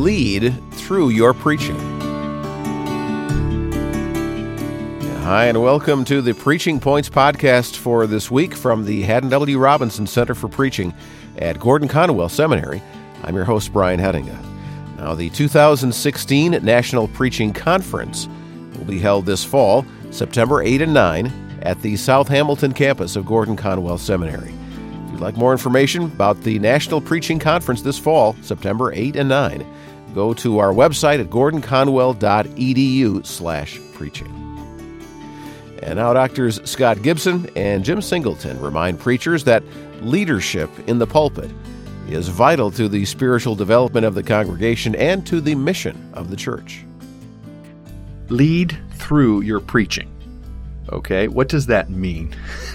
lead through your preaching. Hi, and welcome to the Preaching Points podcast for this week from the Haddon W. Robinson Center for Preaching at Gordon Conwell Seminary. I'm your host, Brian Hettinga. Now, the 2016 National Preaching Conference will be held this fall, September 8 and 9, at the South Hamilton campus of Gordon Conwell Seminary. If you'd like more information about the National Preaching Conference this fall, September 8 and 9, go to our website at gordonconwell.edu slash preaching. And now doctors Scott Gibson and Jim Singleton remind preachers that leadership in the pulpit is vital to the spiritual development of the congregation and to the mission of the church. Lead through your preaching. Okay, what does that mean?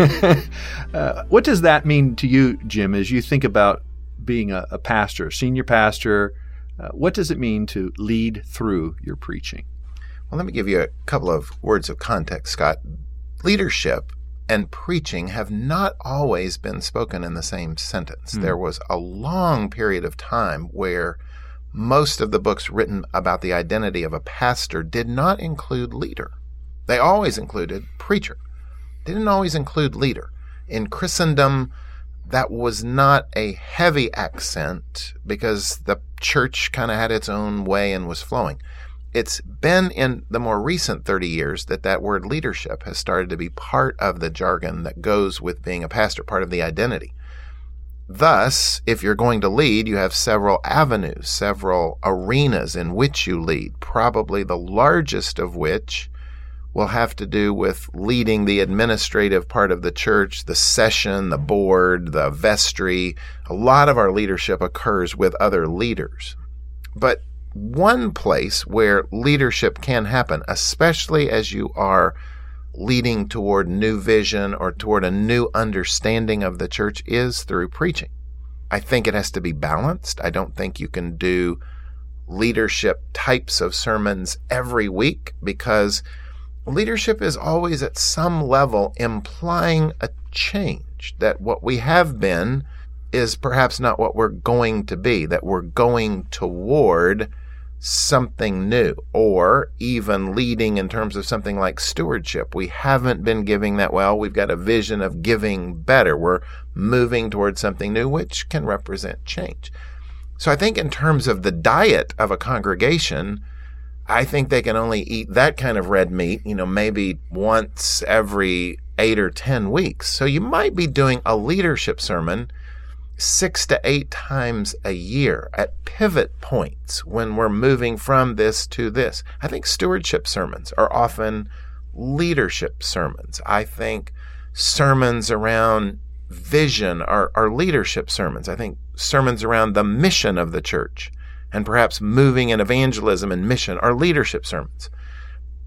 uh, what does that mean to you, Jim, as you think about being a, a pastor, senior pastor? Uh, what does it mean to lead through your preaching? Well, let me give you a couple of words of context, Scott. Leadership and preaching have not always been spoken in the same sentence. Mm. There was a long period of time where most of the books written about the identity of a pastor did not include leader. They always included preacher. They didn't always include leader. In Christendom, that was not a heavy accent because the church kind of had its own way and was flowing it's been in the more recent 30 years that that word leadership has started to be part of the jargon that goes with being a pastor, part of the identity. Thus, if you're going to lead, you have several avenues, several arenas in which you lead, probably the largest of which will have to do with leading the administrative part of the church, the session, the board, the vestry. A lot of our leadership occurs with other leaders. But one place where leadership can happen, especially as you are leading toward new vision or toward a new understanding of the church, is through preaching. I think it has to be balanced. I don't think you can do leadership types of sermons every week because leadership is always at some level implying a change that what we have been is perhaps not what we're going to be, that we're going toward something new or even leading in terms of something like stewardship. We haven't been giving that well. We've got a vision of giving better. We're moving towards something new, which can represent change. So I think in terms of the diet of a congregation, I think they can only eat that kind of red meat, you know, maybe once every eight or 10 weeks. So you might be doing a leadership sermon six to eight times a year at pivot points when we're moving from this to this. I think stewardship sermons are often leadership sermons. I think sermons around vision are, are leadership sermons. I think sermons around the mission of the church and perhaps moving in evangelism and mission are leadership sermons.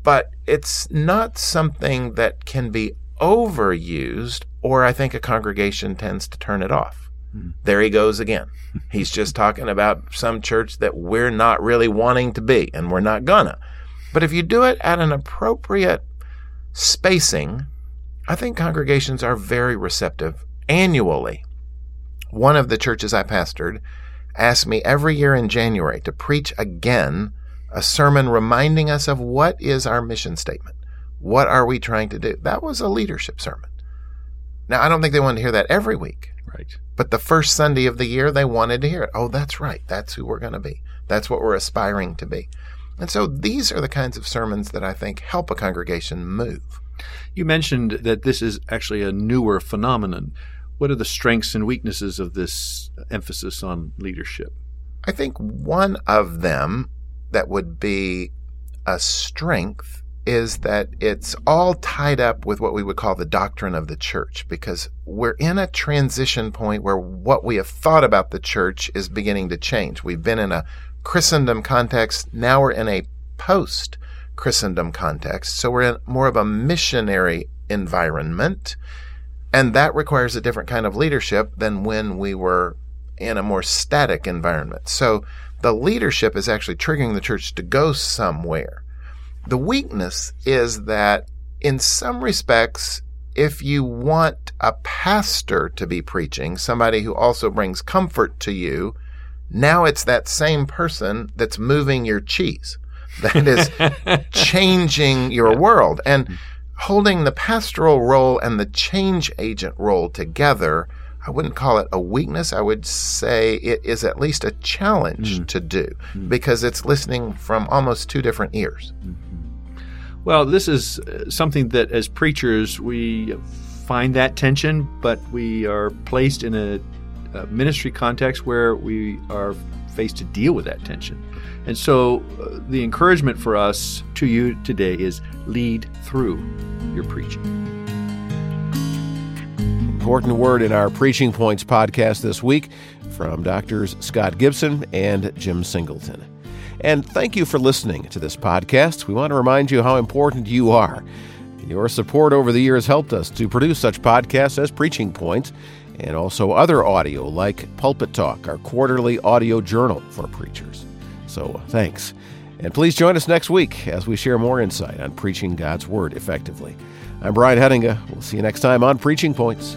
But it's not something that can be overused, or I think a congregation tends to turn it off. Hmm. There he goes again. He's just talking about some church that we're not really wanting to be, and we're not gonna. But if you do it at an appropriate spacing, I think congregations are very receptive annually. One of the churches I pastored asked me every year in January to preach again a sermon reminding us of what is our mission statement. What are we trying to do? That was a leadership sermon. Now, I don't think they wanted to hear that every week. Right. But the first Sunday of the year, they wanted to hear it. Oh, that's right. That's who we're going to be. That's what we're aspiring to be. And so these are the kinds of sermons that I think help a congregation move. You mentioned that this is actually a newer phenomenon. What are the strengths and weaknesses of this emphasis on leadership? I think one of them that would be a strength is that it's all tied up with what we would call the doctrine of the church because we're in a transition point where what we have thought about the church is beginning to change. We've been in a Christendom context, now we're in a post Christendom context. So we're in more of a missionary environment. And that requires a different kind of leadership than when we were in a more static environment. So the leadership is actually triggering the church to go somewhere. The weakness is that in some respects, if you want a pastor to be preaching, somebody who also brings comfort to you, now it's that same person that's moving your cheese, that is changing your world. And mm. Holding the pastoral role and the change agent role together, I wouldn't call it a weakness. I would say it is at least a challenge mm-hmm. to do mm-hmm. because it's listening from almost two different ears. Mm-hmm. Well, this is uh, something that as preachers we find that tension, but we are placed in a, a ministry context where we are faced to deal with that tension. And so uh, the encouragement for us to you today is lead through your preaching. Important word in our Preaching Points podcast this week from Doctors Scott Gibson and Jim Singleton. And thank you for listening to this podcast. We want to remind you how important you are. Your support over the years helped us to produce such podcasts as Preaching Points and also other audio like Pulpit Talk, our quarterly audio journal for preachers. So thanks. And please join us next week as we share more insight on preaching God's Word effectively. I'm Brian Hettinga. We'll see you next time on Preaching Points.